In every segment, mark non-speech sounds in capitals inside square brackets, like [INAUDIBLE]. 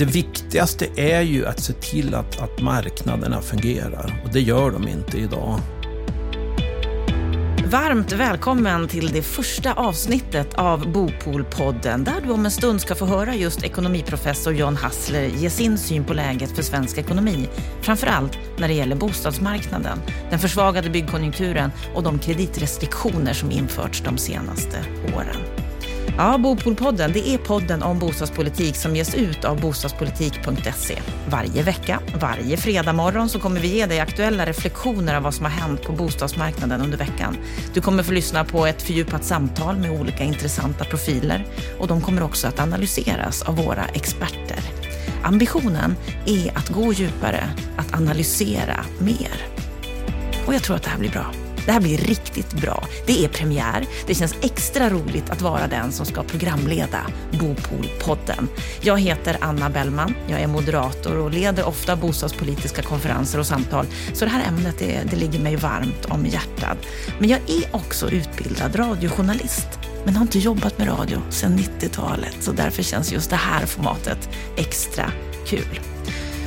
Det viktigaste är ju att se till att, att marknaderna fungerar och det gör de inte idag. Varmt välkommen till det första avsnittet av Bopolpodden där du om en stund ska få höra just ekonomiprofessor John Hassler ge sin syn på läget för svensk ekonomi. Framför allt när det gäller bostadsmarknaden, den försvagade byggkonjunkturen och de kreditrestriktioner som införts de senaste åren. Ja, Bopolpodden, det är podden om bostadspolitik som ges ut av bostadspolitik.se. Varje vecka, varje fredag morgon så kommer vi ge dig aktuella reflektioner av vad som har hänt på bostadsmarknaden under veckan. Du kommer få lyssna på ett fördjupat samtal med olika intressanta profiler och de kommer också att analyseras av våra experter. Ambitionen är att gå djupare, att analysera mer. Och jag tror att det här blir bra. Det här blir riktigt bra. Det är premiär. Det känns extra roligt att vara den som ska programleda Bopolpodden. Jag heter Anna Bellman. Jag är moderator och leder ofta bostadspolitiska konferenser och samtal. Så det här ämnet det, det ligger mig varmt om hjärtat. Men jag är också utbildad radiojournalist men har inte jobbat med radio sedan 90-talet. Så därför känns just det här formatet extra kul.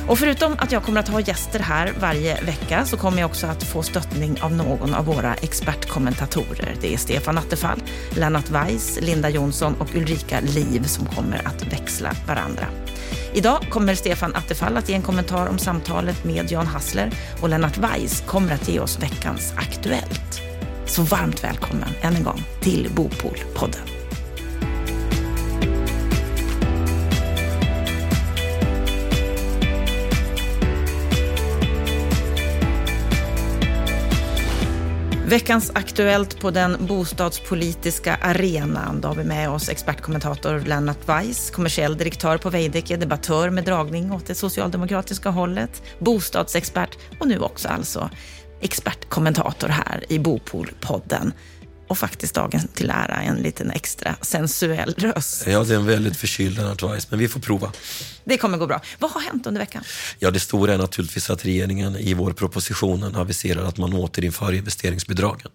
Och förutom att jag kommer att ha gäster här varje vecka så kommer jag också att få stöttning av någon av våra expertkommentatorer. Det är Stefan Attefall, Lennart Weiss, Linda Jonsson och Ulrika Liv som kommer att växla varandra. Idag kommer Stefan Attefall att ge en kommentar om samtalet med Jan Hassler och Lennart Weiss kommer att ge oss veckans Aktuellt. Så varmt välkommen än en gång till Bopolpodden. podden Veckans Aktuellt på den bostadspolitiska arenan. Då har vi med oss expertkommentator Lennart Weiss, kommersiell direktör på Veidekke, debattör med dragning åt det socialdemokratiska hållet, bostadsexpert och nu också alltså expertkommentator här i Bopolpodden och faktiskt dagen till ära en liten extra sensuell röst. Ja, det är en väldigt förkyld Lennart Weiss, men vi får prova. Det kommer gå bra. Vad har hänt under veckan? Ja, det stora är naturligtvis att regeringen i vår propositionen aviserar att man återinför investeringsbidragen.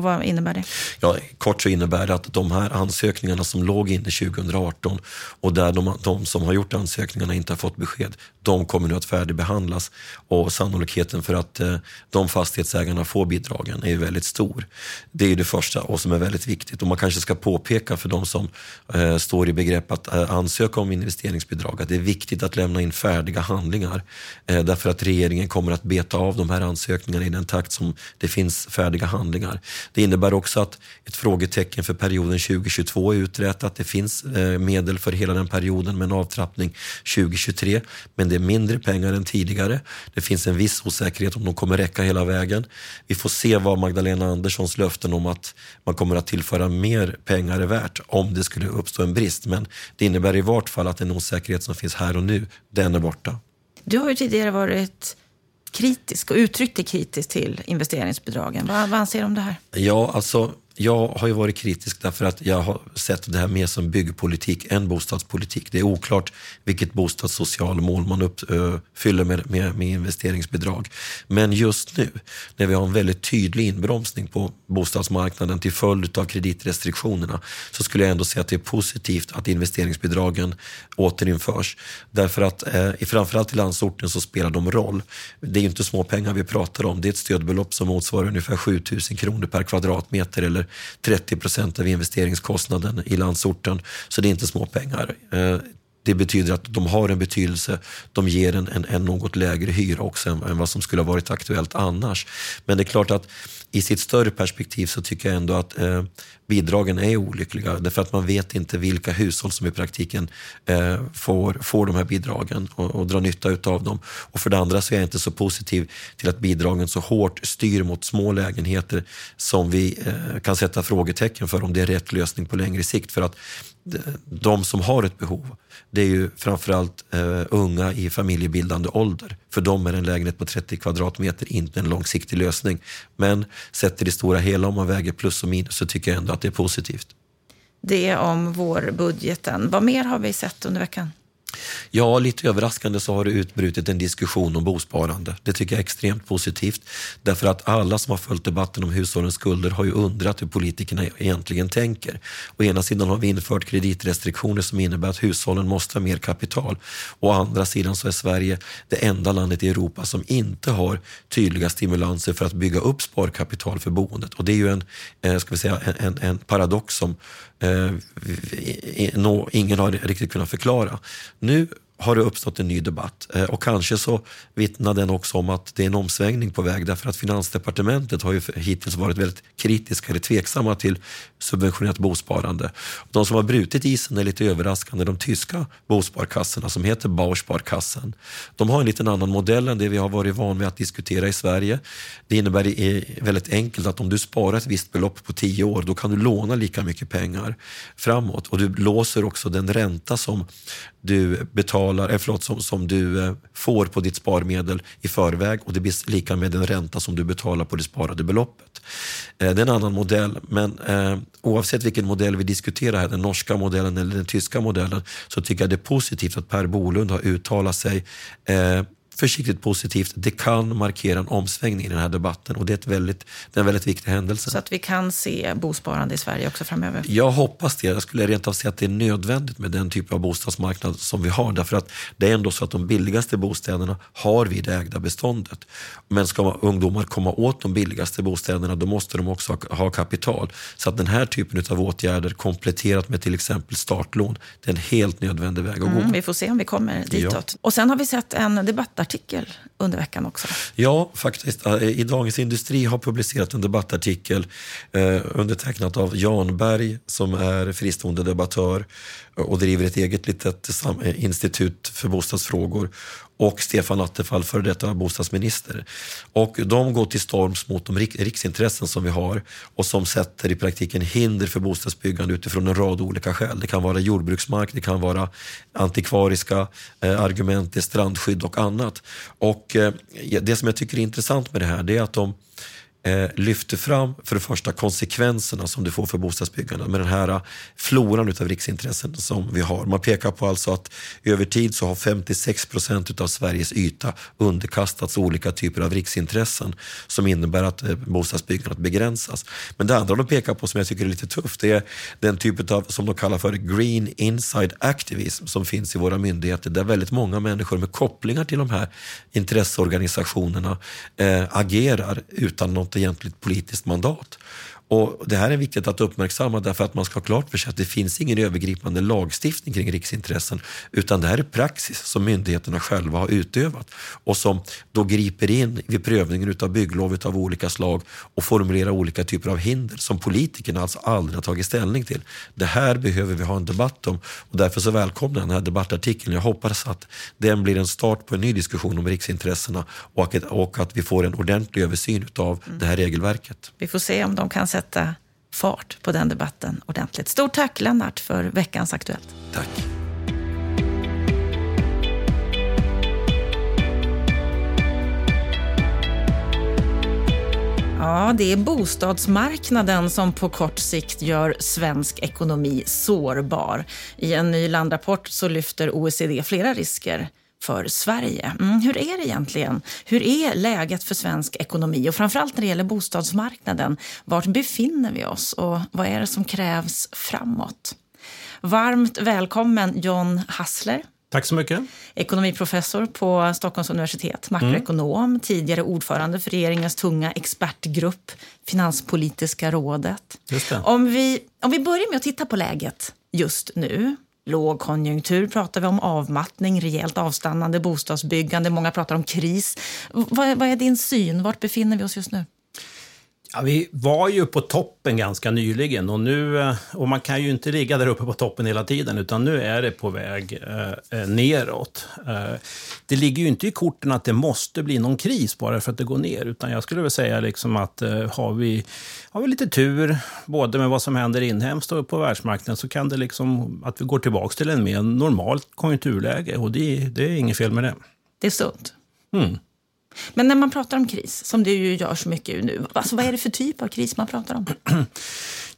Och vad innebär det? Ja, kort så innebär det att de här ansökningarna som låg inne 2018 och där de, de, som har gjort ansökningarna inte har fått besked, de kommer nu att färdigbehandlas och sannolikheten för att eh, de fastighetsägarna får bidragen är ju väldigt stor. Det är ju det första och som är väldigt viktigt och man kanske ska påpeka för de som eh, står i begrepp att eh, ansöka om investeringsbidrag att det är viktigt att lämna in färdiga handlingar eh, därför att regeringen kommer att beta av de här ansökningarna i den takt som det finns färdiga handlingar. Det innebär också att ett frågetecken för perioden 2022 är uträtat. att det finns eh, medel för hela den perioden med en avtrappning 2023. Men det är mindre pengar än tidigare. Det finns en viss osäkerhet om de kommer räcka hela vägen. Vi får se vad Magdalena Anderssons löften om att man kommer att tillföra mer pengar är värt om det skulle uppstå en brist. Men det innebär i vart fall att den osäkerhet som finns här och nu, den är borta. Du har ju tidigare varit kritisk och uttryckte kritiskt till investeringsbidragen. Vad, vad anser du om det här? Ja, alltså jag har ju varit kritisk därför att jag har sett det här mer som byggpolitik än bostadspolitik. Det är oklart vilket bostadssocial mål man uppfyller eh, med, med, med, investeringsbidrag. Men just nu, när vi har en väldigt tydlig inbromsning på bostadsmarknaden till följd av kreditrestriktionerna, så skulle jag ändå säga att det är positivt att investeringsbidragen återinförs. Därför att eh, framförallt i landsorten så spelar de roll. Det är ju inte små pengar vi pratar om. Det är ett stödbelopp som motsvarar ungefär 7000 kronor per kvadratmeter eller 30 procent av investeringskostnaden i landsorten. Så det är inte små pengar. Eh, det betyder att de har en betydelse. De ger en, en, en något lägre hyra också än, än, vad som skulle ha varit aktuellt annars. Men det är klart att i sitt större perspektiv så tycker jag ändå att eh, bidragen är olyckliga därför att man vet inte vilka hushåll som i praktiken eh, får, får de här bidragen och, och drar nytta av dem. Och för det andra så är jag inte så positiv till att bidragen så hårt styr mot små lägenheter som vi eh, kan sätta frågetecken för om det är rätt lösning på längre sikt. För att eh, de som har ett behov, det är ju framförallt eh, unga i familjebildande ålder. För dem är en lägenhet på 30 kvadratmeter inte en långsiktig lösning. Men sett till det stora hela, om man väger plus och minus, så tycker jag ändå att det är positivt. Det om vårbudgeten. Vad mer har vi sett under veckan? Ja, lite överraskande så har det utbrutit en diskussion om bosparande. Det tycker jag är extremt positivt. Därför att alla som har följt debatten om hushållens skulder har ju undrat hur politikerna egentligen tänker. Å ena sidan har vi infört kreditrestriktioner som innebär att hushållen måste ha mer kapital. Å andra sidan så är Sverige det enda landet i Europa som inte har tydliga stimulanser för att bygga upp sparkapital för boendet. Och det är ju en, eh, ska vi säga, en, en paradox som eh, ingen har riktigt kunnat förklara. Nu har det uppstått en ny debatt eh, och kanske så vittnar den också om att det är en omsvängning på väg därför att Finansdepartementet har ju hittills varit väldigt kritiska eller tveksamma till subventionerat bosparande. De som har brutit isen är lite överraskande de tyska bosparkassorna som heter Bausparkassen. De har en lite annan modell än det vi har varit van vid att diskutera i Sverige. Det innebär väldigt enkelt att om du sparar ett visst belopp på tio år då kan du låna lika mycket pengar framåt och du låser också den ränta som du betalar, eh, förlåt, som, som du eh, får på ditt sparmedel i förväg och det blir lika med den ränta som du betalar på det sparade beloppet. Eh, det är en annan modell, men eh, oavsett vilken modell vi diskuterar här, den norska modellen eller den tyska modellen, så tycker jag det är positivt att Per Bolund har uttalat sig eh, försiktigt positivt. Det kan markera en omsvängning i den här debatten och det är, ett väldigt, det är en väldigt viktig händelse. Så att vi kan se bosparande i Sverige också framöver? Jag hoppas det. Jag skulle rent av säga att det är nödvändigt med den typ av bostadsmarknad som vi har. Därför att det är ändå så att de billigaste bostäderna har vi i det ägda beståndet. Men ska ungdomar komma åt de billigaste bostäderna då måste de också ha kapital. Så att den här typen av åtgärder kompletterat med till exempel startlån, det är en helt nödvändig väg att mm, gå. Vi får se om vi kommer ditåt. Ja. Och sen har vi sett en debattartikel Artikel under veckan också. Ja, faktiskt. Eh, I Dagens Industri har publicerat en debattartikel eh, undertecknat av Jan Berg som är fristående debattör eh, och driver ett eget litet eh, institut för bostadsfrågor och Stefan Attefall, före detta bostadsminister. Och de går till storms mot de riksintressen som vi har och som sätter i praktiken hinder för bostadsbyggande utifrån en rad olika skäl. Det kan vara jordbruksmark, det kan vara antikvariska eh, argument, det är strandskydd och annat. Och och eh, det som jag tycker är intressant med det här, det är att de eh, lyfter fram för det första konsekvenserna som det får för bostadsbyggandet med den här eh, floran av riksintressen som vi har. Man pekar på alltså att över tid så har 56 procent av Sveriges yta underkastats olika typer av riksintressen som innebär att eh, bostadsbyggandet begränsas. Men det andra de pekar på som jag tycker är lite tufft det är den typ av, som de kallar för green inside activism som finns i våra myndigheter där väldigt många människor med kopplingar till de här intresseorganisationerna eh, agerar utan någon något egentligt politiskt mandat. Och Det här är viktigt att uppmärksamma därför att man ska ha klart för sig att det finns ingen övergripande lagstiftning kring riksintressen utan det här är praxis som myndigheterna själva har utövat och som då griper in vid prövningen av bygglov av olika slag och formulerar olika typer av hinder som politikerna alltså aldrig har tagit ställning till. Det här behöver vi ha en debatt om och därför så välkomnar jag den här debattartikeln. Jag hoppas att den blir en start på en ny diskussion om riksintressena och att, och att vi får en ordentlig översyn av det här regelverket. Vi får se om de kan sätta sätta fart på den debatten ordentligt. Stort tack Lennart för veckans Aktuellt. Tack. Ja, det är bostadsmarknaden som på kort sikt gör svensk ekonomi sårbar. I en ny landrapport så lyfter OECD flera risker för Sverige. Mm, hur är det egentligen? Hur är läget för svensk ekonomi och framförallt när det gäller bostadsmarknaden? Vart befinner vi oss och vad är det som krävs framåt? Varmt välkommen John Hassler. Tack så mycket. Ekonomiprofessor på Stockholms universitet, makroekonom, mm. tidigare ordförande för regeringens tunga expertgrupp Finanspolitiska rådet. Om, vi, om vi börjar med att titta på läget just nu lågkonjunktur pratar vi om, avmattning, rejält avstannande bostadsbyggande. Många pratar om kris. Vad, vad är din syn? Vart befinner vi oss just nu? Ja, vi var ju på toppen ganska nyligen och, nu, eh, och man kan ju inte ligga där uppe på toppen hela tiden utan nu är det på väg eh, eh, neråt. Eh, det ligger ju inte i korten att det måste bli någon kris bara för att det går ner utan jag skulle väl säga liksom att eh, har, vi, har vi lite tur både med vad som händer inhemskt och på världsmarknaden så kan det liksom att vi går tillbaka till en mer normalt konjunkturläge och det, det är inget fel med det. Det är sunt. Mm. Men när man pratar om kris, som du ju gör så mycket nu, alltså vad är det för typ av kris man pratar om? [CLEARS THROAT]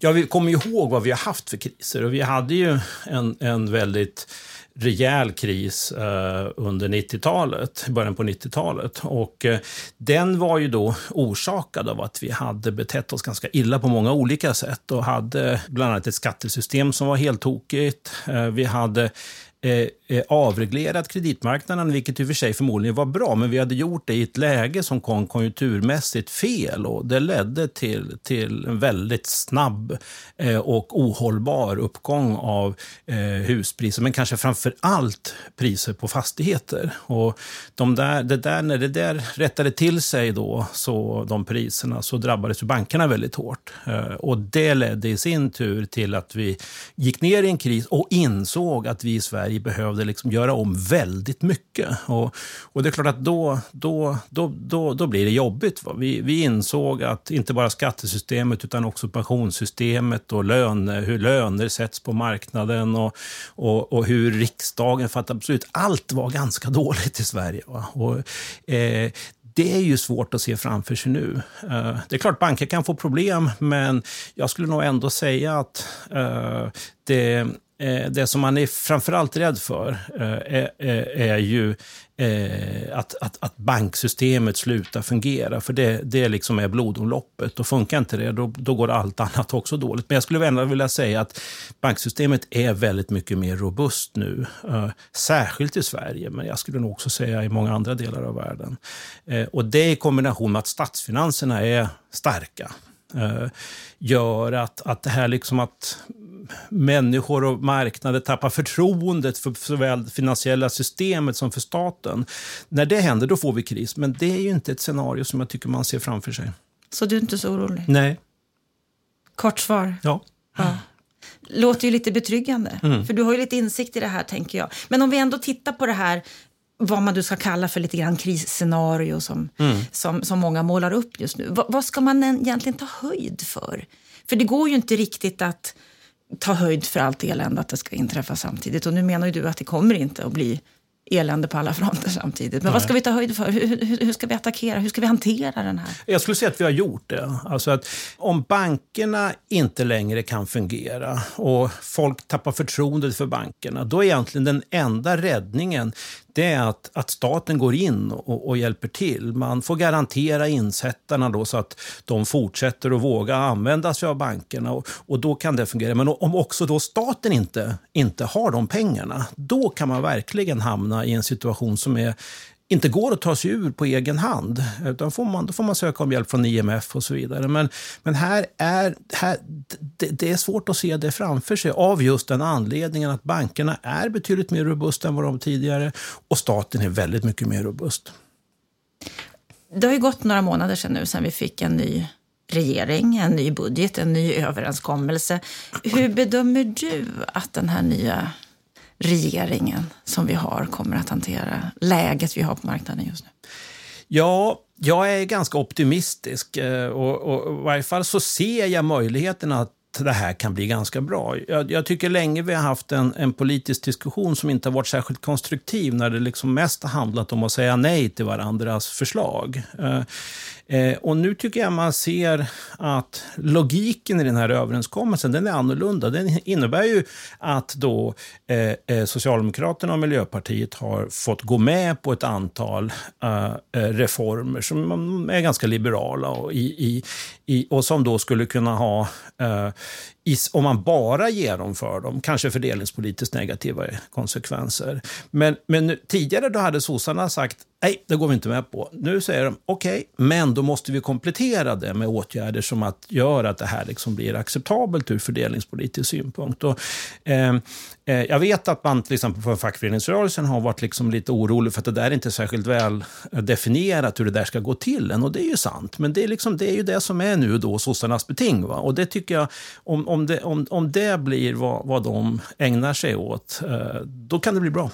Ja, vi kommer ihåg vad vi har haft för kriser och vi hade ju en, en väldigt rejäl kris eh, under 90-talet, början på 90-talet. Och eh, den var ju då orsakad av att vi hade betett oss ganska illa på många olika sätt och hade bland annat ett skattesystem som var helt tokigt. Eh, vi hade eh, Eh, avreglerat kreditmarknaden, vilket i och för sig förmodligen var bra, men vi hade gjort det i ett läge som kom konjunkturmässigt fel och det ledde till, till en väldigt snabb eh, och ohållbar uppgång av eh, huspriser, men kanske framför allt priser på fastigheter. Och de där, det där, när det där rättade till sig då, så de priserna, så drabbades bankerna väldigt hårt. Och det ledde i sin tur till att vi gick ner i en kris och insåg att vi i Sverige behövde liksom göra om väldigt mycket. Och, och det är klart att då, då, då, då, då blir det jobbigt. Va? Vi, vi insåg att inte bara skattesystemet utan också pensionssystemet och löner, hur löner sätts på marknaden och, och, och hur riksdagen fattar beslut. Allt var ganska dåligt i Sverige. Va? Och, eh, det är ju svårt att se framför sig nu. Eh, det är klart banker kan få problem, men jag skulle nog ändå säga att eh, det, Eh, det som man är framförallt rädd för eh, är, eh, är, ju att, att, att, banksystemet slutar fungera. För det, det liksom är blodomloppet. Och funkar inte det, då, då går allt annat också dåligt. Men jag skulle ändå vilja säga att banksystemet är väldigt mycket mer robust nu. Särskilt i Sverige, men jag skulle nog också säga i många andra delar av världen. Och det i kombination med att statsfinanserna är starka gör att, att det här liksom att människor och marknader tappar förtroendet för såväl det finansiella systemet som för staten. När det händer, då får vi kris. Men det är ju inte ett scenario som jag tycker man ser framför sig. Så du är inte så orolig? Nej. Kort svar? Ja. ja. Låter ju lite betryggande, mm. för du har ju lite insikt i det här tänker jag. Men om vi ändå tittar på det här vad man du ska kalla för lite grann krisscenario som, mm. som, som många målar upp just nu. Va, vad ska man egentligen ta höjd för? För det går ju inte riktigt att ta höjd för allt elände att det ska inträffa samtidigt. Och nu menar ju du att det kommer inte att bli elände på alla fronter samtidigt. Men Nej. vad ska vi ta höjd för? Hur, hur, hur, ska vi attackera? Hur ska vi hantera den här? Jag skulle säga att vi har gjort det. Alltså att om bankerna inte längre kan fungera och folk tappar förtroendet för bankerna, då är egentligen den enda räddningen det är att, att staten går in och, och, hjälper till. Man får garantera insättarna då så att de fortsätter att våga använda sig av bankerna och, och då kan det fungera. Men om också då staten inte, inte har de pengarna, då kan man verkligen hamna i en situation som är inte går att ta sig ur på egen hand. Utan får man, då får man söka om hjälp från IMF och så vidare. Men, men här är, här, det, det, är svårt att se det framför sig av just den anledningen att bankerna är betydligt mer robusta än vad de tidigare och staten är väldigt mycket mer robust. Det har ju gått några månader sedan nu sedan vi fick en ny regering, en ny budget, en ny överenskommelse. Hur bedömer du att den här nya regeringen som vi har kommer att hantera läget vi har på marknaden just nu? Ja, jag är ganska optimistisk eh, och, och i varje fall så ser jag möjligheterna att det här kan bli ganska bra. Jag, jag, tycker länge vi har haft en, en politisk diskussion som inte har varit särskilt konstruktiv när det liksom mest har handlat om att säga nej till varandras förslag. Eh, Eh, och nu tycker jag man ser att logiken i den här överenskommelsen den är annorlunda. Den innebär ju att då eh, eh Socialdemokraterna och Miljöpartiet har fått gå med på ett antal eh, eh reformer som är ganska liberala och, i, i, i, och som då skulle kunna ha eh, om man bara genomför dem, kanske fördelningspolitiskt negativa konsekvenser. Men, men tidigare då hade sossarna sagt nej, det går vi inte med på. Nu säger de okej, okay, men då måste vi komplettera det med åtgärder som att gör att det här liksom blir acceptabelt ur fördelningspolitisk synpunkt. Och, eh, eh, Eh, jag vet att man till exempel på fackföreningsrörelsen har varit liksom lite orolig för att det där är inte särskilt väl eh, definierat hur det där ska gå till än. Och det är ju sant, men det är, liksom, det är ju det som är nu då sossarnas beting. Va? Och det tycker jag, om, om, det, om, om det blir vad, vad de ägnar sig åt, eh, då kan det bli bra.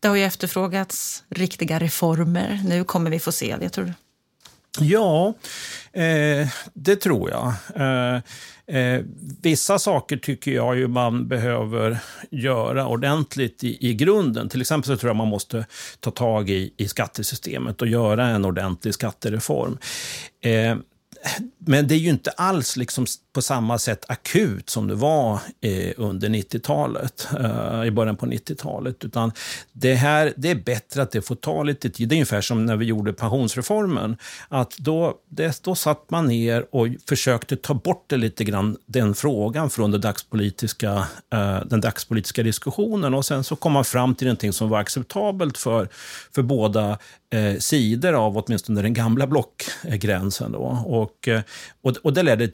Det har ju efterfrågats riktiga reformer. Nu kommer vi få se det, tror du? Ja, eh, det tror jag. Eh, eh, vissa saker tycker jag ju man behöver göra ordentligt i, i grunden. Till exempel så tror jag man måste ta tag i, i skattesystemet och göra en ordentlig skattereform. Eh, men det är ju inte alls liksom på samma sätt akut som det var eh, under 90-talet, eh, i början på 90-talet. Utan det, här, det är bättre att det får ta lite tid. Det är ungefär som när vi gjorde pensionsreformen. Att då, det, då satt man ner och försökte ta bort det lite grann, den frågan från det dagspolitiska, eh, den dagspolitiska diskussionen. Och sen så kom man fram till någonting som var acceptabelt för, för båda eh, sidor av åtminstone den gamla blockgränsen. Då. Och, eh, och, och det ledde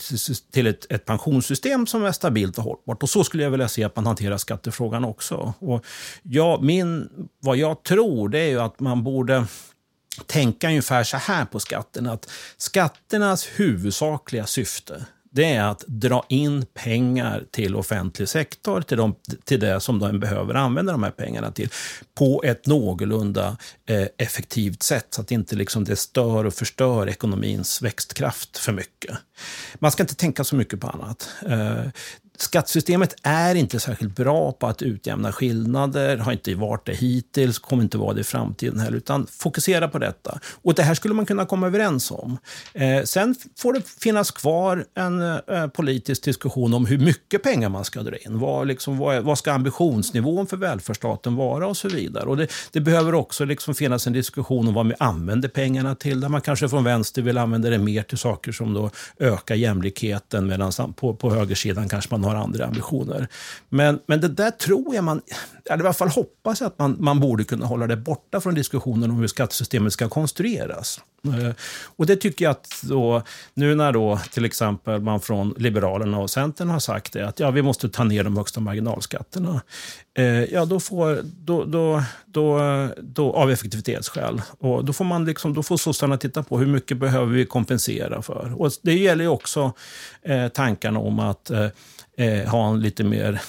till ett, ett pensionssystem som är stabilt och hållbart. Och så skulle jag vilja se att man hanterar skattefrågan också. Och ja, min, vad jag tror det är ju att man borde tänka ungefär så här på skatten. Att skatternas huvudsakliga syfte det är att dra in pengar till offentlig sektor, till, de, till det som de behöver använda de här pengarna till, på ett någorlunda eh, effektivt sätt, så att inte liksom det stör och förstör ekonomins växtkraft för mycket. Man ska inte tänka så mycket på annat. Eh, Skattesystemet är inte särskilt bra på att utjämna skillnader, har inte varit det hittills, kommer inte vara det i framtiden heller, utan fokusera på detta. Och det här skulle man kunna komma överens om. Eh, sen får det finnas kvar en eh, politisk diskussion om hur mycket pengar man ska dra in. Vad, liksom, vad, vad ska ambitionsnivån för välfärdsstaten vara och så vidare. Och det, det behöver också liksom finnas en diskussion om vad man använder pengarna till, där man kanske från vänster vill använda det mer till saker som då ökar jämlikheten, medan på, på högersidan kanske man har har andra ambitioner. Men, men det där tror jag man, eller i alla fall hoppas jag, att man, man borde kunna hålla det borta från diskussionen om hur skattesystemet ska konstrueras. Eh, och det tycker jag att då, nu när då till exempel man från Liberalerna och Centern har sagt det, att ja, vi måste ta ner de högsta marginalskatterna. Eh, ja, då får, då, då, då, då, av effektivitetsskäl. Och då får man liksom, då får sossarna titta på hur mycket behöver vi kompensera för. Och det gäller ju också eh, tankarna om att eh, eh, ha en lite mer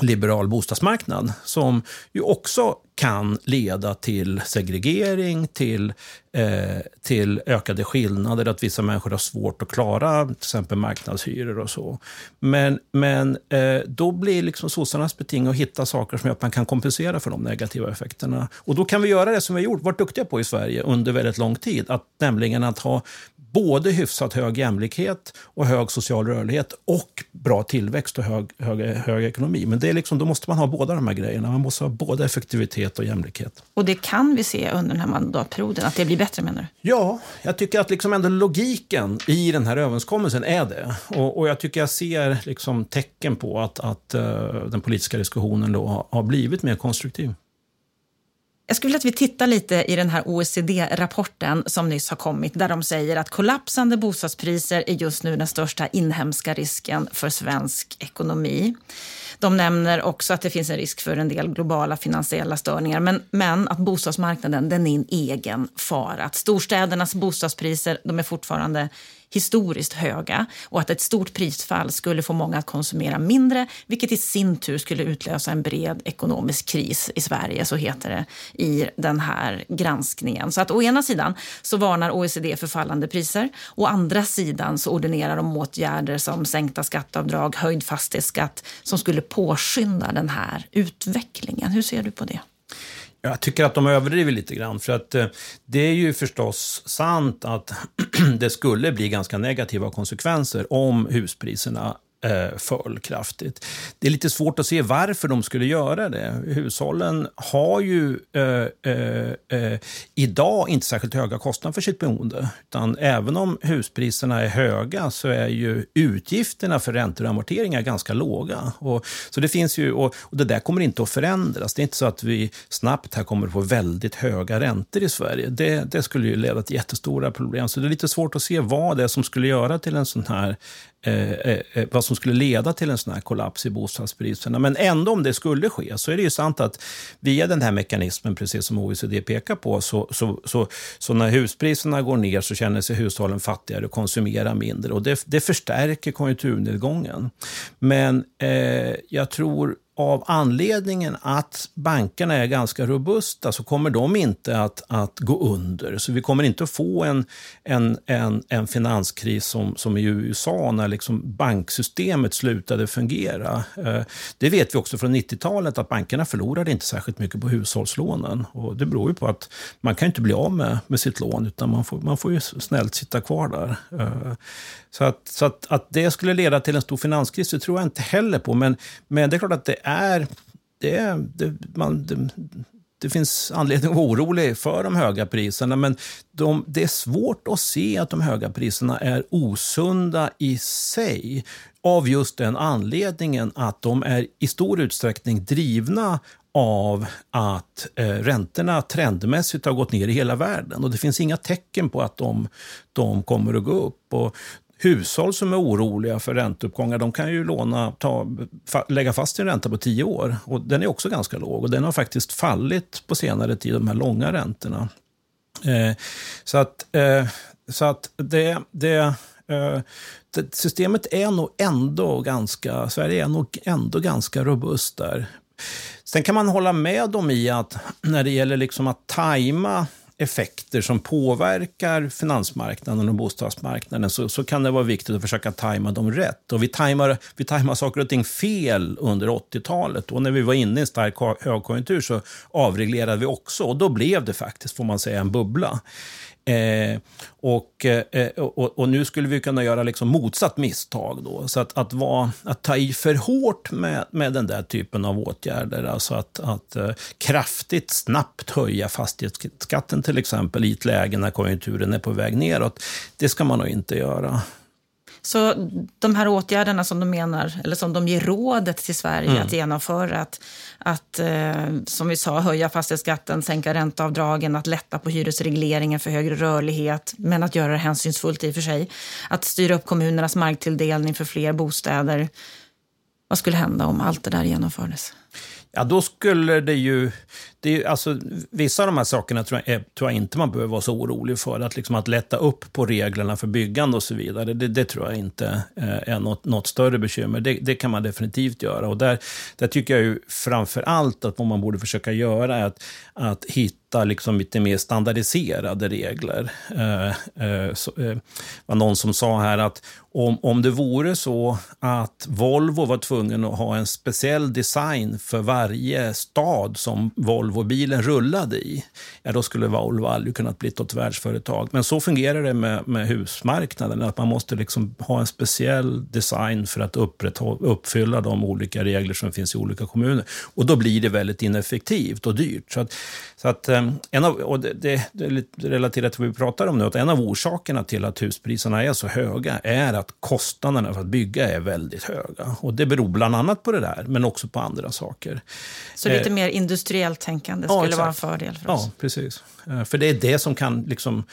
liberal bostadsmarknad som ju också kan leda till segregering, till, eh, till ökade skillnader, att vissa människor har svårt att klara till exempel marknadshyror och så. Men, men eh, då blir liksom sossarnas beting att hitta saker som gör att man kan kompensera för de negativa effekterna. Och då kan vi göra det som vi har gjort, varit duktiga på i Sverige under väldigt lång tid, att, nämligen att ha både hyfsat hög jämlikhet och hög social rörlighet och bra tillväxt och hög, hög, hög ekonomi. Men det är liksom, då måste man ha båda de här grejerna. Man måste ha både effektivitet och jämlikhet. Och det kan vi se under den här mandatperioden, att det blir bättre menar du? Ja, jag tycker att liksom ändå logiken i den här överenskommelsen är det. Och, och jag tycker jag ser liksom tecken på att, att uh, den politiska diskussionen då har, har blivit mer konstruktiv. Jag skulle vilja att vi tittar lite i den här OECD-rapporten som nyss har kommit där de säger att kollapsande bostadspriser är just nu den största inhemska risken för svensk ekonomi. De nämner också att det finns en risk för en del globala finansiella störningar men, men att bostadsmarknaden den är en egen fara. Att storstädernas bostadspriser de är fortfarande historiskt höga och att ett stort prisfall skulle få många att konsumera mindre vilket i sin tur skulle utlösa en bred ekonomisk kris i Sverige, så heter det i den här granskningen. Så att å ena sidan så varnar OECD för fallande priser, å andra sidan så ordinerar de åtgärder som sänkta skatteavdrag, höjd fastighetsskatt som skulle påskynda den här utvecklingen. Hur ser du på det? Jag tycker att de överdriver lite grann. För att eh, det är ju förstås sant att [CLEARS THROAT] det skulle bli ganska negativa konsekvenser om huspriserna Eh, föll kraftigt. Det är lite svårt att se varför de skulle göra det. Hushållen har ju eh, eh, eh, idag inte särskilt höga kostnader för sitt boende. Utan även om huspriserna är höga så är ju utgifterna för räntor och amorteringar ganska låga. Och, så det finns ju, och, och, det där kommer inte att förändras. Det är inte så att vi snabbt här kommer att få väldigt höga räntor i Sverige. Det, det skulle ju leda till jättestora problem. Så det är lite svårt att se vad det är som skulle göra till en sån här eh, eh, eh vad som som skulle leda till en sån här kollaps i bostadspriserna. Men ändå om det skulle ske så är det ju sant att via den här mekanismen, precis som OECD pekar på, så, så, så, så när huspriserna går ner så känner sig hushållen fattigare och konsumerar mindre. Och det, det förstärker konjunkturnedgången. Men eh, jag tror av anledningen att bankerna är ganska robusta så kommer de inte att, att gå under. Så vi kommer inte att få en, en, en, en finanskris som, som i USA när liksom banksystemet slutade fungera. Eh, det vet vi också från 90-talet att bankerna förlorade inte särskilt mycket på hushållslånen. Och det beror ju på att man kan inte bli av med, med sitt lån utan man får, man får ju snällt sitta kvar där. Eh, så, att, så att, att det skulle leda till en stor finanskris det tror jag inte heller på. Men, men det är klart att det är... Det, är, det, man, det, det finns anledning att vara orolig för de höga priserna, men de, det är svårt att se att de höga priserna är osunda i sig av just den anledningen att de är i stor utsträckning drivna av att eh, räntorna trendmässigt har gått ner i hela världen. Och Det finns inga tecken på att de, de kommer att gå upp. Och Hushåll som är oroliga för ränteuppgångar de kan ju låna, ta, fa, lägga fast sin ränta på tio år. Och Den är också ganska låg och den har faktiskt fallit på senare tid, de här långa räntorna. Eh, så att, eh, så att det, det, eh, det, systemet är nog ändå ganska, Sverige är nog ändå ganska robust där. Sen kan man hålla med dem i att när det gäller liksom att tajma effekter som påverkar finansmarknaden och bostadsmarknaden så, så kan det vara viktigt att försöka tajma dem rätt. Och vi tajmar, vi tajmar saker och ting fel under 80-talet. Och när vi var inne i en stark högkonjunktur så avreglerade vi också. Och då blev det faktiskt, får man säga, en bubbla. Eh, och, eh, och, och, nu skulle vi kunna göra liksom motsatt misstag. Då. Så att, att, va, att ta i för hårt med, med den där typen av åtgärder, alltså att, att eh, kraftigt, snabbt höja fastighetsskatten till exempel i ett läge när konjunkturen är på väg neråt, det ska man nog inte göra. Så de här åtgärderna som de menar, eller som de ger rådet till Sverige mm. att genomföra, att, att eh, som vi sa, höja fastighetsskatten, sänka ränteavdragen, att lätta på hyresregleringen för högre rörlighet, men att göra det hänsynsfullt i och för sig. Att styra upp kommunernas marktilldelning för fler bostäder. Vad skulle hända om allt det där genomfördes? Ja, då skulle det ju... Det är, alltså, vissa av de här sakerna tror jag, eh, tror jag inte man behöver vara så orolig för. Att, liksom, att lätta upp på reglerna för byggande och så vidare, det, det tror jag inte eh, är något, något större bekymmer. Det, det, kan man definitivt göra. Och där, där tycker jag ju framför allt att vad man borde försöka göra är att, att hitta liksom lite mer standardiserade regler. Eh, eh så, eh, var någon som sa här att om, om det vore så att Volvo var tvungen att ha en speciell design för varje stad som Volvobilen rullade i, ja, då skulle Volvo aldrig kunnat bli ett världsföretag. Men så fungerar det med, med husmarknaden, att man måste liksom ha en speciell design för att uppfylla de olika regler som finns i olika kommuner. Och då blir det väldigt ineffektivt och dyrt. Så att, så att, eh, en av, och det, det, det är lite relaterat till vad vi pratar om nu, att en av orsakerna till att huspriserna är så höga är att kostnaderna för att bygga är väldigt höga. Och Det beror bland annat på det där, men också på andra saker. Så lite eh, mer industriellt tänkande skulle ja, vara en fördel för oss? Ja, precis. Eh, för det är det som kan liksom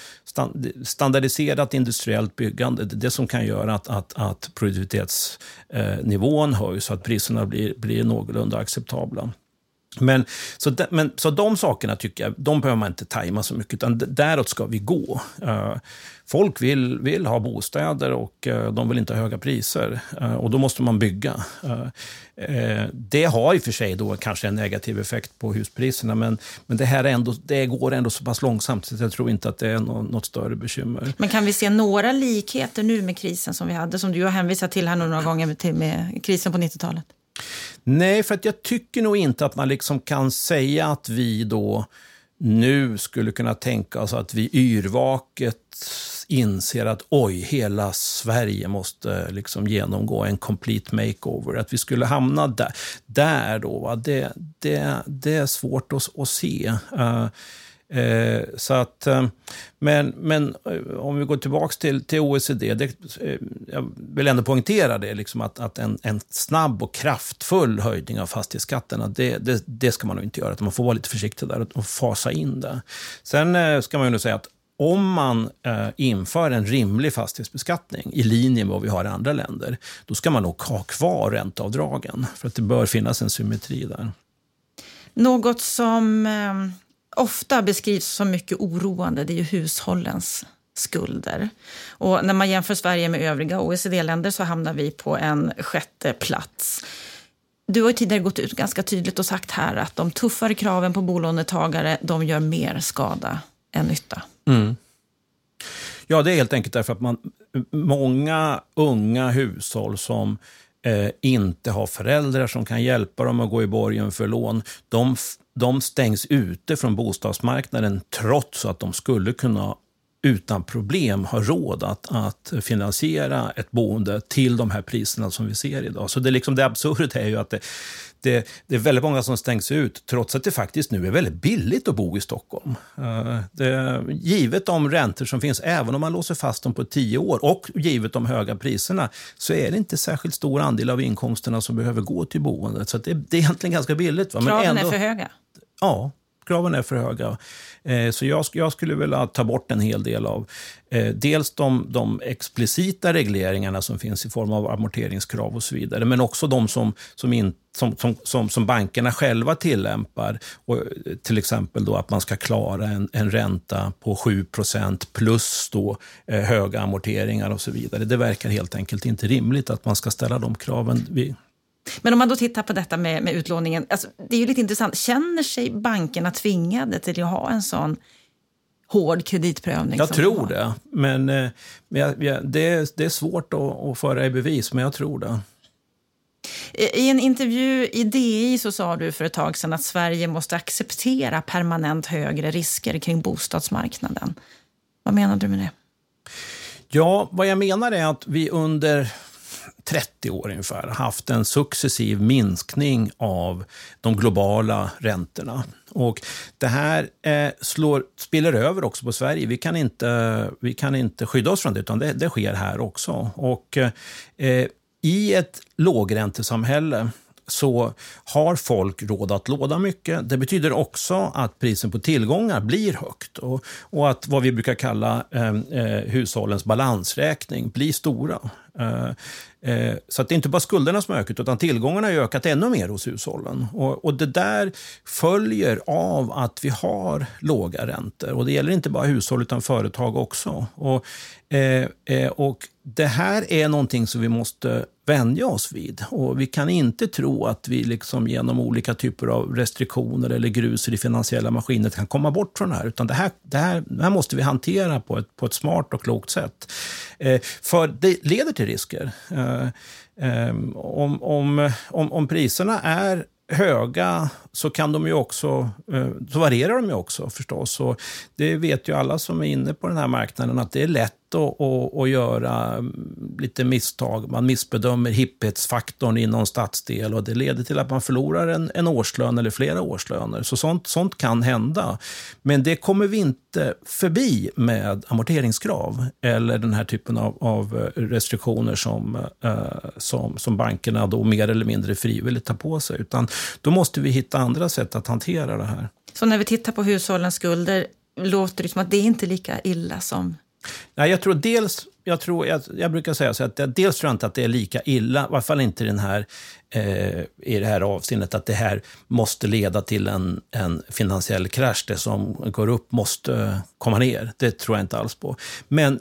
standardiserat industriellt byggande, det är det som kan göra att, att, att produktivitetsnivån höjs så att priserna blir, blir någorlunda acceptabla. Men så, de, men, så de sakerna tycker jag, de behöver man inte tajma så mycket, utan däråt ska vi gå. Uh, folk vill, vill ha bostäder och uh, de vill inte ha höga priser. Uh, och då måste man bygga. det har i och för sig då kanske en negativ effekt på huspriserna, men, men det här ändå, det går ändå så pass långsamt så jag tror inte att det är något, något större bekymmer. Men kan vi se några likheter nu med krisen som vi hade, som du har hänvisat till här några gånger, till med krisen på 90-talet? Nej, för att jag tycker nog inte att man liksom kan säga att vi då nu skulle kunna tänka oss att vi yrvaket inser att oj, hela Sverige måste liksom genomgå en complete makeover. Att vi skulle hamna där, där då, va? Det, det, det är svårt att, att se. Uh, Eh, så att, eh, men, men eh, om vi går tillbaka till, till OECD, det, eh, jag vill ändå poängtera det, liksom att, att en, en snabb och kraftfull höjning av fastighetsskatterna, det, det, det ska man nog inte göra. Man får vara lite försiktig där och fasa in det. Sen eh, ska man ju säga att om man eh, inför en rimlig fastighetsbeskattning i linje med vad vi har i andra länder, då ska man nog ha kvar ränteavdragen. För att det bör finnas en symmetri där. Något som eh, ofta beskrivs som mycket oroande det är ju hushållens skulder. Och när man jämför Sverige med övriga OECD-länder så hamnar vi på en sjätte plats. du har tidigare gått ut ganska tydligt och sagt här att de tuffare kraven på bolånetagare de gör mer skada än nytta. Mm. Ja, det är helt enkelt därför att man, många unga hushåll som eh, inte har föräldrar som kan hjälpa dem att gå i borgen för lån, de, de stängs ute från bostadsmarknaden trots att de skulle kunna utan problem har råd att, att finansiera ett boende till de här priserna som vi ser idag. Så det, liksom, det absurda är ju att det, det, det, är väldigt många som stängs ut, trots att det faktiskt nu är väldigt billigt att bo i Stockholm. Uh, det, givet de räntor som finns, även om man låser fast dem på tio år och givet de höga priserna, så är det inte särskilt stor andel av inkomsterna som behöver gå till boendet. Så det, det, är egentligen ganska billigt. Va? Kraven ändå, är för höga? Ja, kraven är för höga. Eh, så jag, jag, skulle vilja ta bort en hel del av eh, dels de, de, explicita regleringarna som finns i form av amorteringskrav och så vidare, men också de som, som, in, som, som, som, bankerna själva tillämpar. Och, eh, till exempel då att man ska klara en, en ränta på 7% plus då, eh, höga amorteringar och så vidare. Det verkar helt enkelt inte rimligt att man ska ställa de kraven. Vid, men om man då tittar på detta med, med utlåningen, alltså, det är ju lite intressant. Känner sig bankerna tvingade till att ha en sån hård kreditprövning? Jag tror det, men eh, jag, jag, det, är, det är svårt att, att föra i bevis, men jag tror det. I en intervju i DI så sa du för ett tag sedan att Sverige måste acceptera permanent högre risker kring bostadsmarknaden. Vad menar du med det? Ja, vad jag menar är att vi under 30 år ungefär haft en successiv minskning av de globala räntorna. Och det här eh, slår, spiller över också på Sverige. Vi kan inte, vi kan inte skydda oss från det, utan det, det sker här också. Och eh, i ett lågräntesamhälle så har folk råd att låda mycket. Det betyder också att priset på tillgångar blir högt och, och att vad vi brukar kalla eh, eh hushållens balansräkning blir stora. Eh, Eh, så att det är inte bara skulderna som har ökat, utan tillgångarna har ökat ännu mer hos hushållen. Och, och, det där följer av att vi har låga räntor. Och det gäller inte bara hushåll, utan företag också. Och, eh, eh och det här är någonting som vi måste vänja oss vid. Och vi kan inte tro att vi liksom genom olika typer av restriktioner eller grus i det finansiella maskinet kan komma bort från det här. Utan det här, det här, det här måste vi hantera på ett, på ett smart och klokt sätt. Eh, för det leder till risker. Eh, eh, om, om, om, om priserna är höga så kan de ju också, eh, så varierar de ju också förstås. Och det vet ju alla som är inne på den här marknaden att det är lätt att, att, att göra mm, lite misstag. Man missbedömer hipphetsfaktorn i någon stadsdel och det leder till att man förlorar en, en årslön eller flera årslöner. Så sånt, sånt kan hända. Men det kommer vi inte förbi med amorteringskrav eller den här typen av, av restriktioner som, eh, som, som bankerna då mer eller mindre frivilligt tar på sig. Utan då måste vi hitta andra sätt att hantera det här. Så när vi tittar på hushållens skulder låter det som att det är inte lika illa som Nej, jag tror dels, jag, tror, jag, jag brukar säga så att dels tror jag inte att det är lika illa, i alla fall inte den här, eh, i det här avseendet, att det här måste leda till en, en finansiell krasch. Det som går upp måste eh, komma ner. Det tror jag inte alls på. Men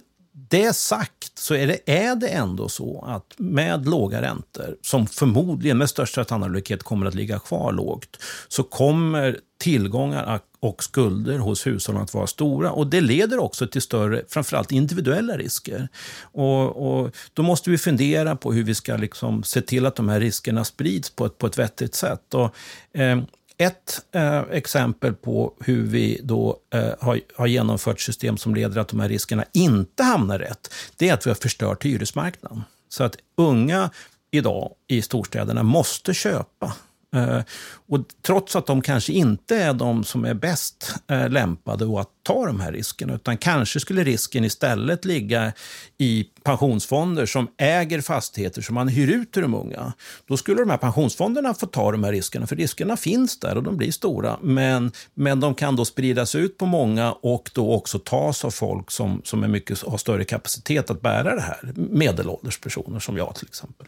det sagt så är det, är det ändå så att med låga räntor, som förmodligen med största sannolikhet kommer att ligga kvar lågt, så kommer tillgångar och skulder hos hushållen att vara stora. Och Det leder också till större, framförallt individuella risker. Och, och Då måste vi fundera på hur vi ska liksom se till att de här riskerna sprids på ett, på ett vettigt sätt. Och, eh, ett eh, exempel på hur vi då eh, har, har, genomfört system som leder till att de här riskerna inte hamnar rätt, det är att vi har förstört hyresmarknaden. Så att unga idag i storstäderna måste köpa Eh, och trots att de kanske inte är de som är bäst eh, lämpade att ta de här riskerna, utan kanske skulle risken istället ligga i pensionsfonder som äger fastigheter som man hyr ut till de unga. Då skulle de här pensionsfonderna få ta de här riskerna, för riskerna finns där och de blir stora. Men, men de kan då spridas ut på många och då också tas av folk som, som är mycket, har större kapacitet att bära det här. Medelålders personer som jag till exempel.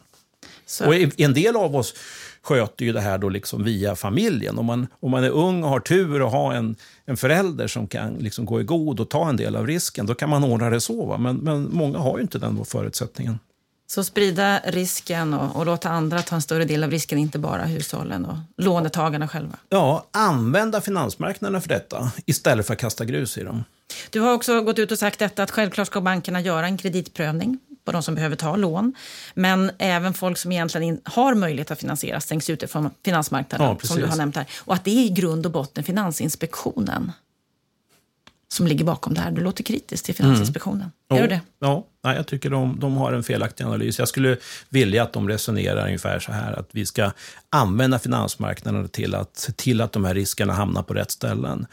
Så. Och en del av oss sköter ju det här då liksom via familjen. Om man, om man är ung och har tur och har en, en förälder som kan liksom gå i god och ta en del av risken, då kan man ordna det så. Va? Men, men många har ju inte den förutsättningen. Så sprida risken och, och, låta andra ta en större del av risken, inte bara hushållen och lånetagarna själva. Ja, använda finansmarknaderna för detta istället för att kasta grus i dem. Du har också gått ut och sagt detta att självklart ska bankerna göra en kreditprövning på de som behöver ta lån. Men även folk som egentligen har möjlighet att finansiera stängs ute från finansmarknaden, ja, som du har nämnt här. Och att det är i grund och botten Finansinspektionen som ligger bakom det här. Du låter kritisk till Finansinspektionen. Mm. Gör det? Ja, nej, jag tycker de, de har en felaktig analys. Jag skulle vilja att de resonerar ungefär så här, att vi ska använda finansmarknaden till att se till att de här riskerna hamnar på rätt ställen.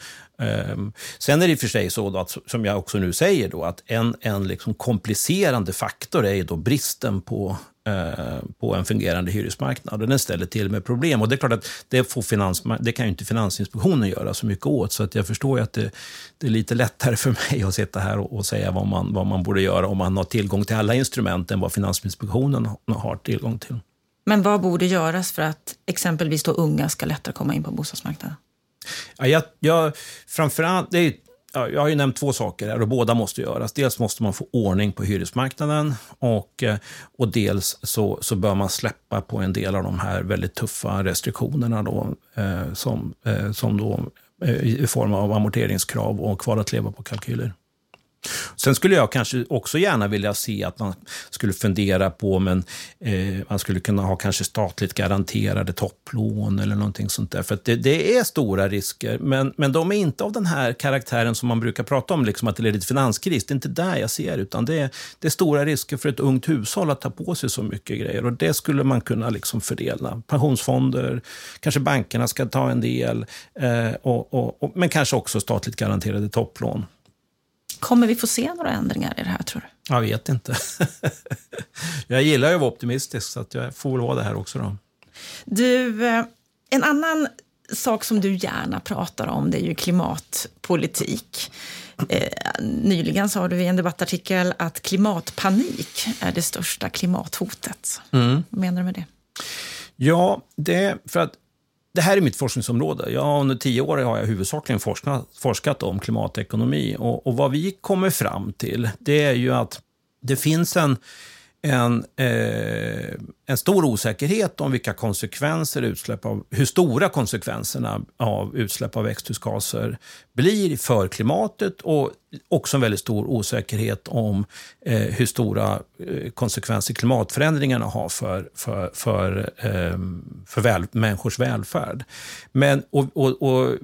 Um, sen är det i och för sig så, att, som jag också nu säger, då, att en, en liksom komplicerande faktor är då bristen på på en fungerande hyresmarknad. Och den ställer till med problem. Och det är klart att det, får finans, det kan ju inte Finansinspektionen göra så mycket åt. Så att jag förstår att det, det är lite lättare för mig att sitta här och, och, säga vad man, vad man borde göra om man har tillgång till alla instrument än vad Finansinspektionen har tillgång till. Men vad borde göras för att exempelvis då unga ska lättare komma in på bostadsmarknaden? Ja, jag, jag, framförallt, det är jag har ju nämnt två saker här och båda måste göras. Dels måste man få ordning på hyresmarknaden och, eh, och dels så, så bör man släppa på en del av de här väldigt tuffa restriktionerna då, eh, som, eh, som då, eh, i form av amorteringskrav och kvar att leva på-kalkyler. Sen skulle jag kanske också gärna vilja se att man skulle fundera på men eh, man skulle kunna ha kanske statligt garanterade topplån eller någonting sånt där. För det, det, är stora risker, men, men de är inte av den här karaktären som man brukar prata om, liksom att det leder till finanskris. Det är inte där jag ser, utan det är, det är stora risker för ett ungt hushåll att ta på sig så mycket grejer. Och det skulle man kunna liksom fördela. Pensionsfonder, kanske bankerna ska ta en del, eh, och, och, och, men kanske också statligt garanterade topplån. Kommer vi få se några ändringar i det här, tror du? Jag vet inte. [LAUGHS] jag gillar ju att vara optimistisk, så att jag får väl vara det här också. Då. Du, eh, en annan sak som du gärna pratar om, det är ju klimatpolitik. Eh, nyligen sa du i en debattartikel att klimatpanik är det största klimathotet. Mm. Vad menar du med det? Ja, det är för att det här är mitt forskningsområde. Jag, under tio år har jag huvudsakligen forskat, forskat om klimatekonomi. Och, och, vad vi kommer fram till, det är ju att det finns en en, eh, en stor osäkerhet om vilka konsekvenser utsläpp av, hur stora konsekvenserna av utsläpp av växthusgaser blir för klimatet och också en väldigt stor osäkerhet om eh, hur stora eh, konsekvenser klimatförändringarna har för, för, för, eh, för väl, människors välfärd. Men, och, och, och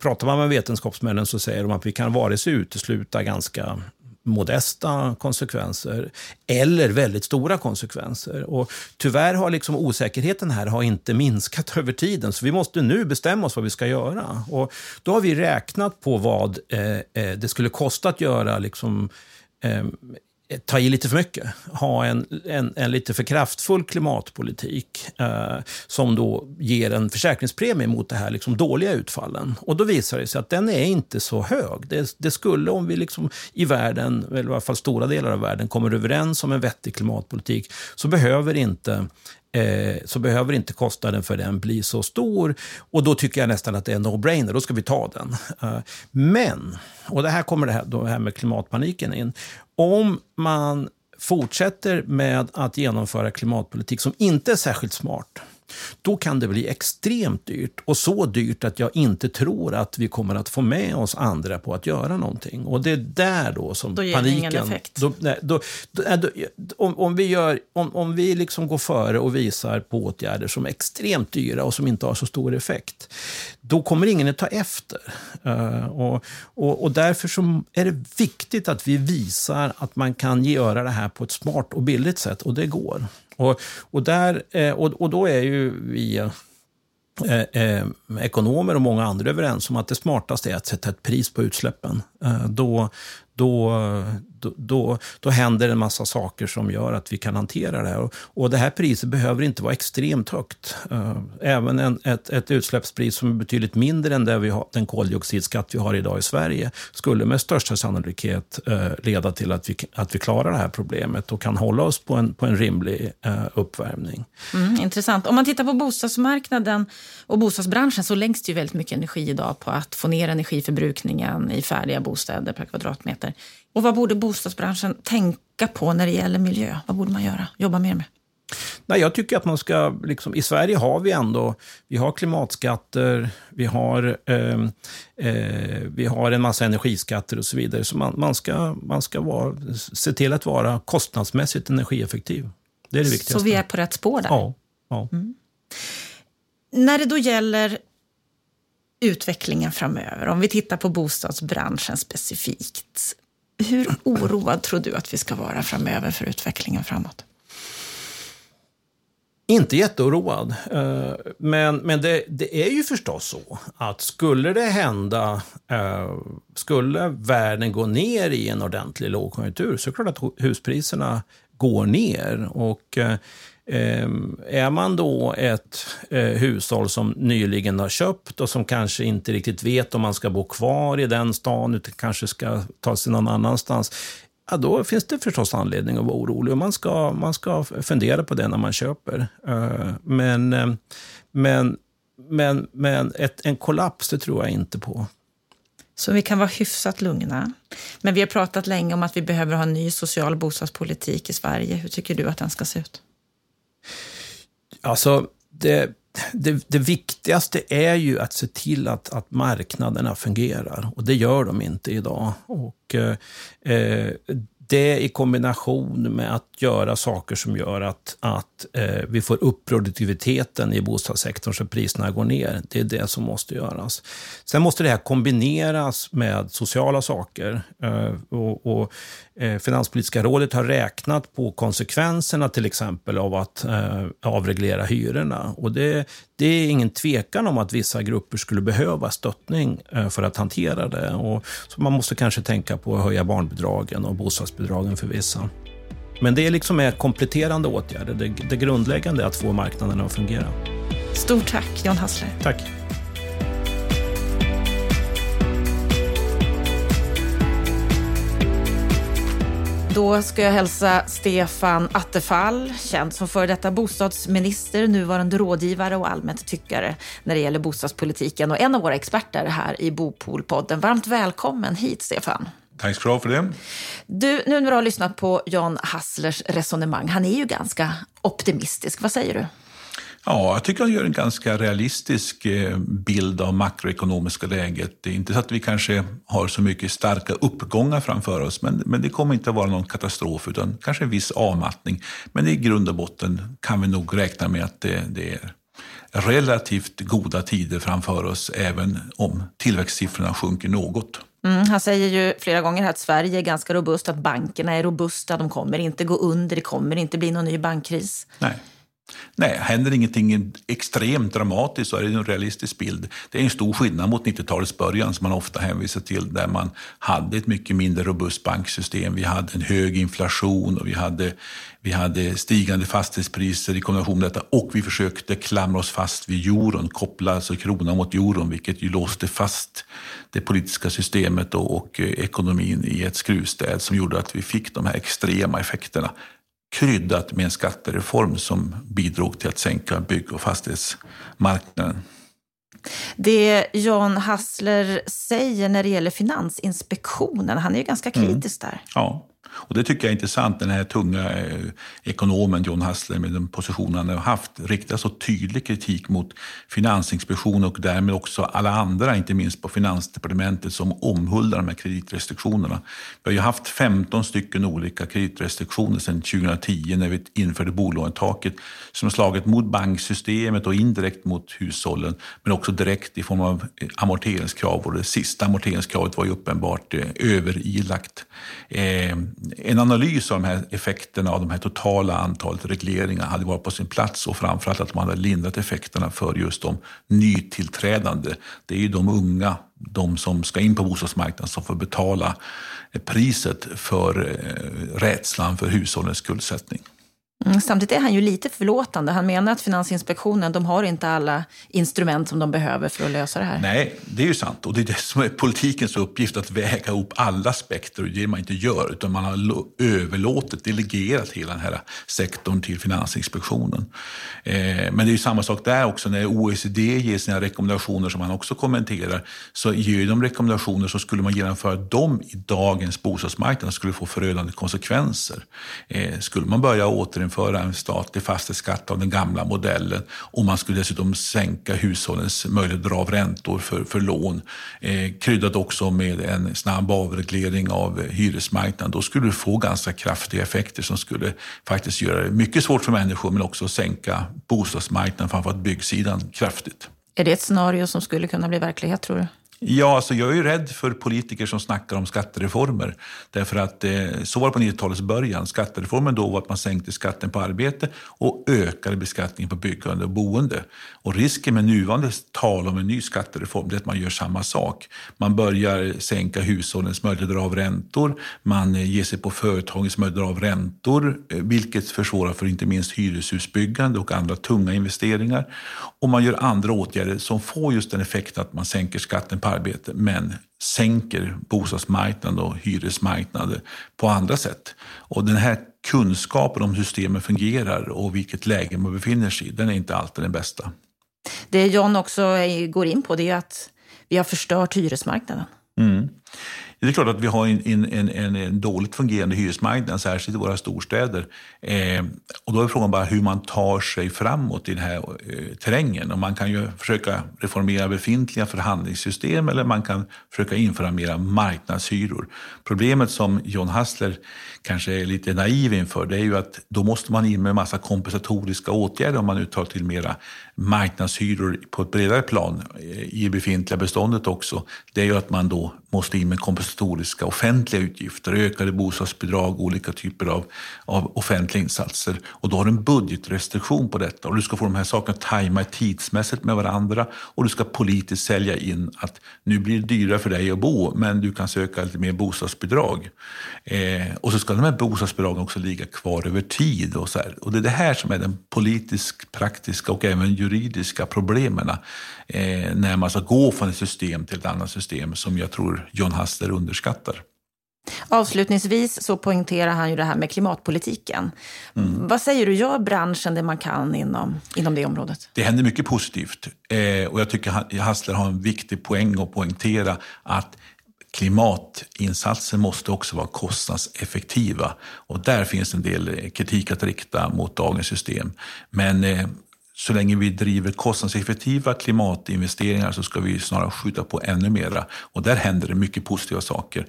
pratar man med vetenskapsmännen så säger de att vi kan vare sig utesluta ganska modesta konsekvenser eller väldigt stora konsekvenser. Och tyvärr har liksom osäkerheten här har inte minskat [LAUGHS] över tiden, så vi måste nu bestämma oss vad vi ska göra. Och då har vi räknat på vad eh, eh det skulle kosta att göra liksom, eh, ta i lite för mycket, ha en, en, en lite för kraftfull klimatpolitik eh, som då ger en försäkringspremie mot det här liksom dåliga utfallen. Och då visar det sig att den är inte så hög. Det, det skulle, om vi liksom i världen, eller i alla fall stora delar av världen, kommer överens om en vettig klimatpolitik, så behöver inte eh, så behöver inte kostnaden för den bli så stor. Och då tycker jag nästan att det är en no-brainer, då ska vi ta den. Eh, men, och det här kommer det här, det här med klimatpaniken in om man fortsätter med att genomföra klimatpolitik som inte är särskilt smart, då kan det bli extremt dyrt. Och så dyrt att jag inte tror att vi kommer att få med oss andra på att göra någonting. Och det är där då som då ger paniken... Ingen effekt. Då, nej, då, då, om, om vi, gör, om, om vi liksom går före och visar på åtgärder som är extremt dyra och som inte har så stor effekt, då kommer ingen att ta efter. Uh, och, och, och därför så är det viktigt att vi visar att man kan göra det här på ett smart och billigt sätt, och det går. Och, och, där, eh, och, och då är ju vi eh, eh, ekonomer och många andra överens om att det smartaste är att sätta ett pris på utsläppen. Eh, då, då, då, då, händer en massa saker som gör att vi kan hantera det här. Och, det här priset behöver inte vara extremt högt. Eh, även en, ett, ett utsläppspris som är betydligt mindre än det vi har, den koldioxidskatt vi har idag i Sverige skulle med största sannolikhet eh, leda till att vi, att vi klarar det här problemet och kan hålla oss på en, på en rimlig eh, uppvärmning. Mm, intressant. Om man tittar på bostadsmarknaden och bostadsbranschen så läggs det ju väldigt mycket energi idag på att få ner energiförbrukningen i färdiga bostäder per kvadratmeter. Och vad borde bostadsbranschen tänka på när det gäller miljö? Vad borde man göra? Jobba mer med? Nej, jag tycker att man ska... Liksom, I Sverige har vi ändå vi har klimatskatter, vi har, eh, eh, vi har en massa energiskatter och så vidare. Så man, man ska, man ska vara, se till att vara kostnadsmässigt energieffektiv. Det är det viktigaste. Så vi är på rätt spår där? Ja. ja. Mm. När det då gäller utvecklingen framöver, om vi tittar på bostadsbranschen specifikt. Hur oroad tror du att vi ska vara framöver för utvecklingen framåt? Inte jätteoroad. Eh, men, men det, det, är ju förstås så att skulle det hända, eh, skulle världen gå ner i en ordentlig lågkonjunktur så är det klart att huspriserna går ner. Och eh, Ehm, är man då ett eh, hushåll som nyligen har köpt och som kanske inte riktigt vet om man ska bo kvar i den stan utan kanske ska ta sig någon annanstans, ja, då finns det förstås anledning att vara orolig. Och man, ska, man ska fundera på det när man köper. Eh, men, ehm, men, men, men ett, en kollaps, det tror jag inte på. Så vi kan vara hyfsat lugna. Men vi har pratat länge om att vi behöver ha en ny social bostadspolitik i Sverige. Hur tycker du att den ska se ut? Alltså, det, det, det, viktigaste är ju att se till att, att marknaderna fungerar. Och det gör de inte idag. Och, eh, eh, det i kombination med att göra saker som gör att, att eh, vi får upp produktiviteten i bostadssektorn så priserna går ner. Det är det som måste göras. Sen måste det här kombineras med sociala saker. Eh, och, och Finanspolitiska rådet har räknat på konsekvenserna till exempel av att eh, avreglera hyrorna. Och det, det är ingen tvekan om att vissa grupper skulle behöva stöttning eh, för att hantera det. Och, så man måste kanske tänka på att höja barnbidragen och bostadsbidragen för vissa. Men det är liksom är kompletterande åtgärder. Det, det grundläggande är att få marknaden att fungera. Stort tack, Jan Hassler. Tack. Då ska jag hälsa Stefan Attefall, känd som före detta bostadsminister, nuvarande rådgivare och allmänt tyckare när det gäller bostadspolitiken och en av våra experter här i Bopolpodden. Varmt välkommen hit, Stefan. Tack ska du ha för det. Du, nu när du har lyssnat på Jan Hasslers resonemang, han är ju ganska optimistisk. Vad säger du? Ja, jag tycker han gör en ganska realistisk eh, bild av makroekonomiska läget. Det är inte så att vi kanske har så mycket starka uppgångar framför oss, men, men det kommer inte att vara någon katastrof, utan kanske en viss avmattning. Men i grund och botten kan vi nog räkna med att det, det är relativt goda tider framför oss, även om tillväxtsiffrorna sjunker något. Mm, han säger ju flera gånger att Sverige är ganska robust, att bankerna är robusta, de kommer inte gå under, det kommer inte bli någon ny bankkris. Nej. Nej, händer ingenting extremt dramatiskt så är det en realistisk bild. Det är en stor skillnad mot 90-talets början som man ofta hänvisar till där man hade ett mycket mindre robust banksystem. Vi hade en hög inflation och vi hade, vi hade stigande fastighetspriser i kombination med detta och vi försökte klamra oss fast vid euron, koppla alltså kronan mot euron vilket ju låste fast det politiska systemet och, och eh, ekonomin i ett skruvstäd som gjorde att vi fick de här extrema effekterna kryddat med en skattereform som bidrog till att sänka bygg och fastighetsmarknaden. Det Jan Hassler säger när det gäller Finansinspektionen, han är ju ganska mm. kritisk mm. där. Ja, och det tycker jag är intressant, den här tunga eh, ekonomen John Hassler med den position han har haft, riktar så tydlig kritik mot Finansinspektionen och därmed också alla andra, inte minst på Finansdepartementet, som omhuldar de här kreditrestriktionerna. Vi har ju haft 15 stycken olika kreditrestriktioner sedan 2010 när vi införde bolånetaket som har slagit mot banksystemet och indirekt mot hushållen, men också direkt i form av amorteringskrav. Och det sista amorteringskravet var ju uppenbart eh, överilagt. Eh, en analys av de här effekterna av de här totala antalet regleringar hade varit på sin plats och framförallt att man hade lindrat effekterna för just de nytillträdande. Det är ju de unga, de som ska in på bostadsmarknaden som får betala priset för eh, rädslan för hushållens skuldsättning. Mm, samtidigt är han ju lite förlåtande. Han menar att Finansinspektionen de har inte alla instrument som de behöver för att lösa det här. Nej, det är ju sant. Och det är det som är politikens uppgift, att väga ihop alla aspekter. Och det är det man inte gör, utan man har överlåtit, delegerat hela den här sektorn till Finansinspektionen. Eh, men det är ju samma sak där också, när OECD ger sina rekommendationer, som han också kommenterar, så ger de rekommendationer så skulle man genomföra dem i dagens bostadsmarknad skulle få förödande konsekvenser. Eh, skulle man börja återinföra återinföra en statlig fastighetsskatt av den gamla modellen och man skulle dessutom sänka hushållens möjlighet att dra av räntor för, för lån. Eh, kryddat också med en snabb avreglering av hyresmarknaden. Då skulle du få ganska kraftiga effekter som skulle faktiskt göra det mycket svårt för människor men också sänka bostadsmarknaden, framförallt byggsidan, kraftigt. Är det ett scenario som skulle kunna bli verklighet tror du? Ja, alltså jag är ju rädd för politiker som snackar om skattereformer. Därför att eh, så var det på 90-talets början. Skattereformen då var att man sänkte skatten på arbete och ökade beskattningen på byggande och boende. Och risken med nuvarande tal om en ny skattereform är att man gör samma sak. Man börjar sänka hushållens möjligheter att dra av räntor. Man eh, ger sig på företagens möjligheter att dra av räntor, eh, vilket försvårar för inte minst hyreshusbyggande och andra tunga investeringar. Och man gör andra åtgärder som får just den effekten att man sänker skatten på arbete men sänker bostadsmarknaden och hyresmarknaden på andra sätt. Och den här kunskapen om hur systemen fungerar och vilket läge man befinner sig i, den är inte alltid den bästa. Det John också går in på det är att vi har förstört hyresmarknaden. Mm. Det är klart att vi har en, en, en, en dåligt fungerande hyresmarknad, särskilt i våra storstäder. Eh, och då är frågan bara hur man tar sig framåt i den här eh, terrängen. Och man kan ju försöka reformera befintliga förhandlingssystem eller man kan försöka införa mera marknadshyror. Problemet som John Hassler kanske är lite naiv inför, det är ju att då måste man in med en massa kompensatoriska åtgärder om man nu tar till mera marknadshyror på ett bredare plan i i befintliga beståndet också. Det är ju att man då måste in med kompensatoriska offentliga utgifter, ökade bostadsbidrag, olika typer av, av offentliga insatser. Och då har du en budgetrestriktion på detta och du ska få de här sakerna att tajma tidsmässigt med varandra och du ska politiskt sälja in att nu blir det dyrare för dig att bo men du kan söka lite mer bostadsbidrag. Eh, och så ska de här bostadsbidragen också ligga kvar över tid. Och, så här. och det är det här som är den politisk, praktiska och även juridiska problemen eh, när man ska gå från ett system till ett annat system som jag tror John Hassler underskattar. Avslutningsvis så poängterar han ju det här med klimatpolitiken. Mm. Vad säger du, gör branschen det man kan inom, inom det området? Det händer mycket positivt eh, och jag tycker Hassler har en viktig poäng att poängtera att klimatinsatser måste också vara kostnadseffektiva. Och där finns en del kritik att rikta mot dagens system. Men eh, så länge vi driver kostnadseffektiva klimatinvesteringar så ska vi snarare skjuta på ännu mera. Och där händer det mycket positiva saker.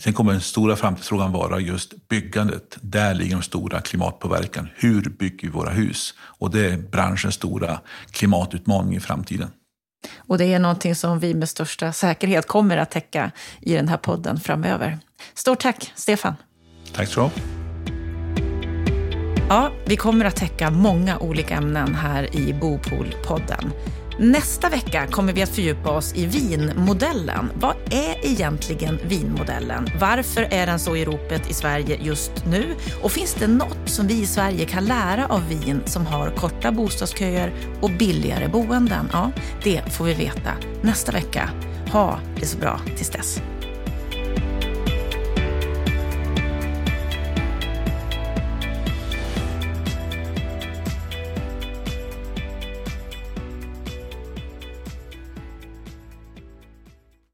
Sen kommer den stora framtidsfrågan vara just byggandet. Där ligger den stora klimatpåverkan. Hur bygger vi våra hus? Och det är branschens stora klimatutmaning i framtiden. Och det är någonting som vi med största säkerhet kommer att täcka i den här podden framöver. Stort tack, Stefan. Tack så Ja, vi kommer att täcka många olika ämnen här i Bopol-podden. Nästa vecka kommer vi att fördjupa oss i vinmodellen. Vad är egentligen vinmodellen? Varför är den så i ropet i Sverige just nu? Och finns det något som vi i Sverige kan lära av vin som har korta bostadsköer och billigare boenden? Ja, det får vi veta nästa vecka. Ha det så bra tills dess.